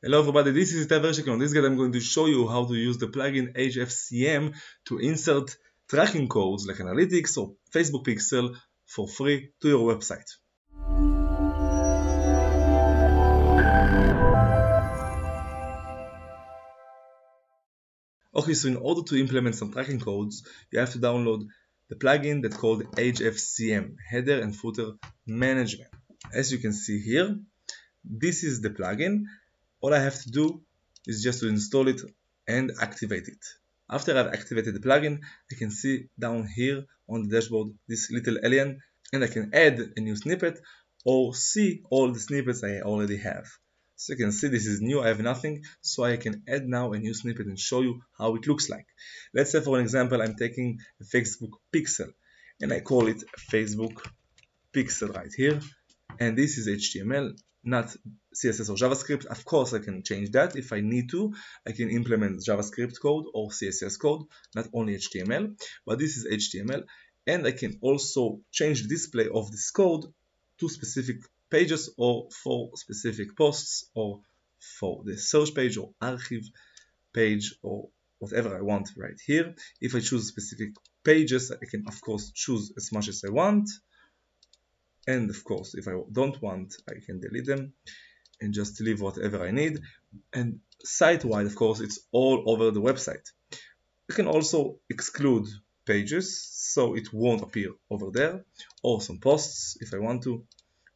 Hello everybody, this is Itay Verchik. On this guide I'm going to show you how to use the plugin HFCM to insert tracking codes like Analytics or Facebook Pixel for free to your website. Okay, so in order to implement some tracking codes, you have to download the plugin that's called HFCM, Header and Footer Management. As you can see here, this is the plugin all I have to do is just to install it and activate it. After I've activated the plugin, I can see down here on the dashboard this little alien and I can add a new snippet or see all the snippets I already have. So you can see this is new, I have nothing, so I can add now a new snippet and show you how it looks like. Let's say for an example I'm taking a Facebook pixel and I call it Facebook pixel right here and this is HTML not CSS or JavaScript. Of course, I can change that if I need to. I can implement JavaScript code or CSS code, not only HTML, but this is HTML. And I can also change the display of this code to specific pages or for specific posts or for the search page or archive page or whatever I want right here. If I choose specific pages, I can of course choose as much as I want and of course if I don't want I can delete them and just leave whatever I need. And site-wide of course it's all over the website. You can also exclude pages so it won't appear over there or some posts if I want to.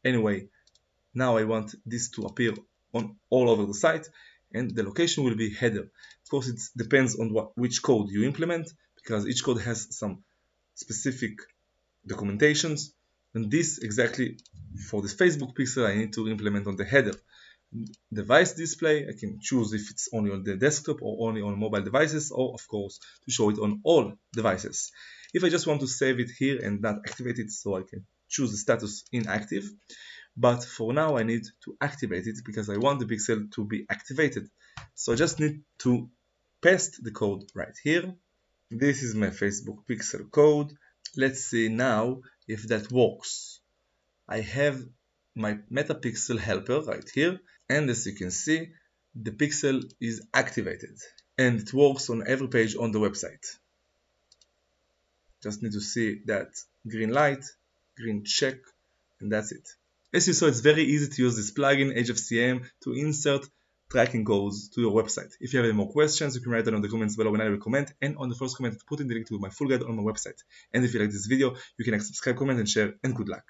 Anyway now I want this to appear on all over the site and the location will be header. Of course it depends on what which code you implement because each code has some specific documentations and this exactly for this Facebook pixel I need to implement on the header. Device display, I can choose if it's only on the desktop or only on mobile devices or of course to show it on all devices. If I just want to save it here and not activate it so I can choose the status inactive. But for now I need to activate it because I want the pixel to be activated. So I just need to paste the code right here. This is my Facebook pixel code. Let's see now if that works. I have my metapixel helper right here and as you can see the pixel is activated and it works on every page on the website. Just need to see that green light, green check and that's it. As you saw it's very easy to use this plugin HFCM to insert tracking codes to your website. If you have any more questions, you can write them in the comments below and I will comment. And on the first comment, put in the link to my full guide on my website. And if you like this video, you can subscribe, comment, and share. And good luck.